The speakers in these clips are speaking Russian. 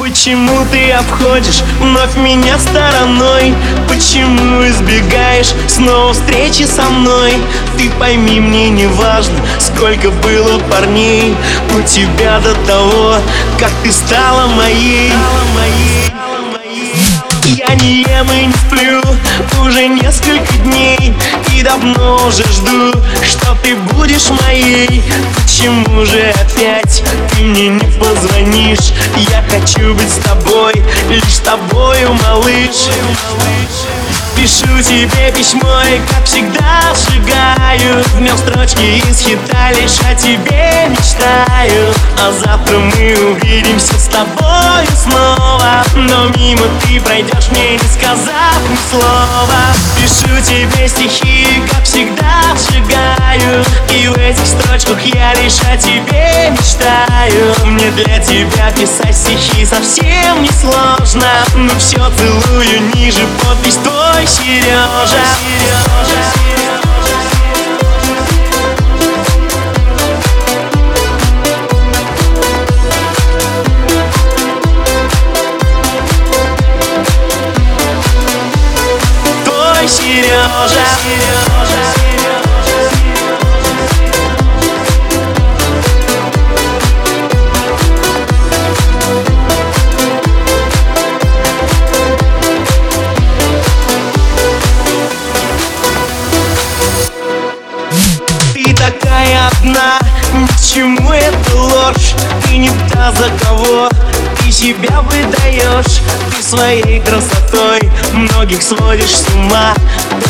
Почему ты обходишь вновь меня стороной? Почему избегаешь снова встречи со мной? Ты пойми, мне не важно, сколько было парней У тебя до того, как ты стала моей Я не ем и не сплю уже несколько дней И давно уже жду, что ты будешь моей Почему же опять ты мне не позвонишь? Я хочу быть с тобой, лишь с тобою, малыш Пишу тебе письмо и, как всегда, сжигаю. В нем строчки из хита, лишь о тебе мечтаю. А завтра мы увидимся с тобой снова. Но мимо ты пройдешь мне, не сказав ни слова. Пишу тебе стихи, как всегда, сжигаю. И в этих строчках я лишь о тебе мечтаю. Мне для тебя писать стихи совсем не сложно Ну все, целую ниже подпись твой Сережа Твой Сережа такая одна Ничему это ложь? Ты не та, за кого ты себя выдаешь. Ты своей красотой многих сводишь с ума.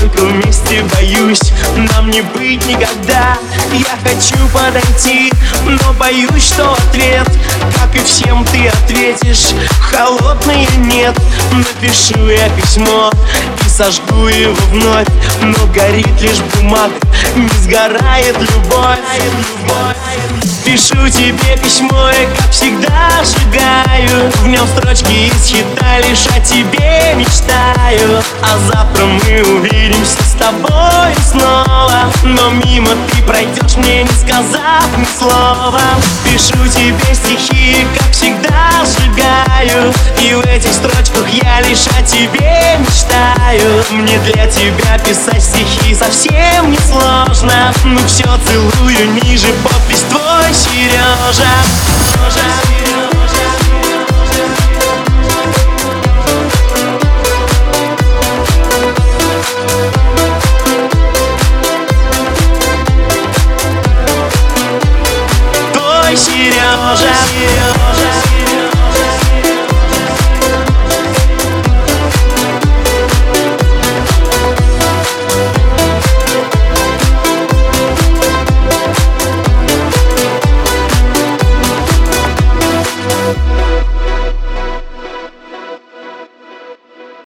Только вместе боюсь нам не быть никогда. Я хочу подойти, но боюсь, что ответ Как и всем ты ответишь, холодный нет. Напишу я письмо сожгу его вновь Но горит лишь бумага, не сгорает любовь. Пишу тебе письмо и, как всегда, сжигаю. В нем строчки из хита, лишь о тебе мечтаю А завтра мы увидимся с тобой снова. Но мимо ты пройдешь мне, не сказав ни слова. Пишу тебе стихи, как всегда, сжигаю. И в этих строчках Лишь о тебе мечтаю. Мне для тебя писать стихи совсем не сложно. Ну все, целую ниже подпись твой Сережа Сережа, Сережа.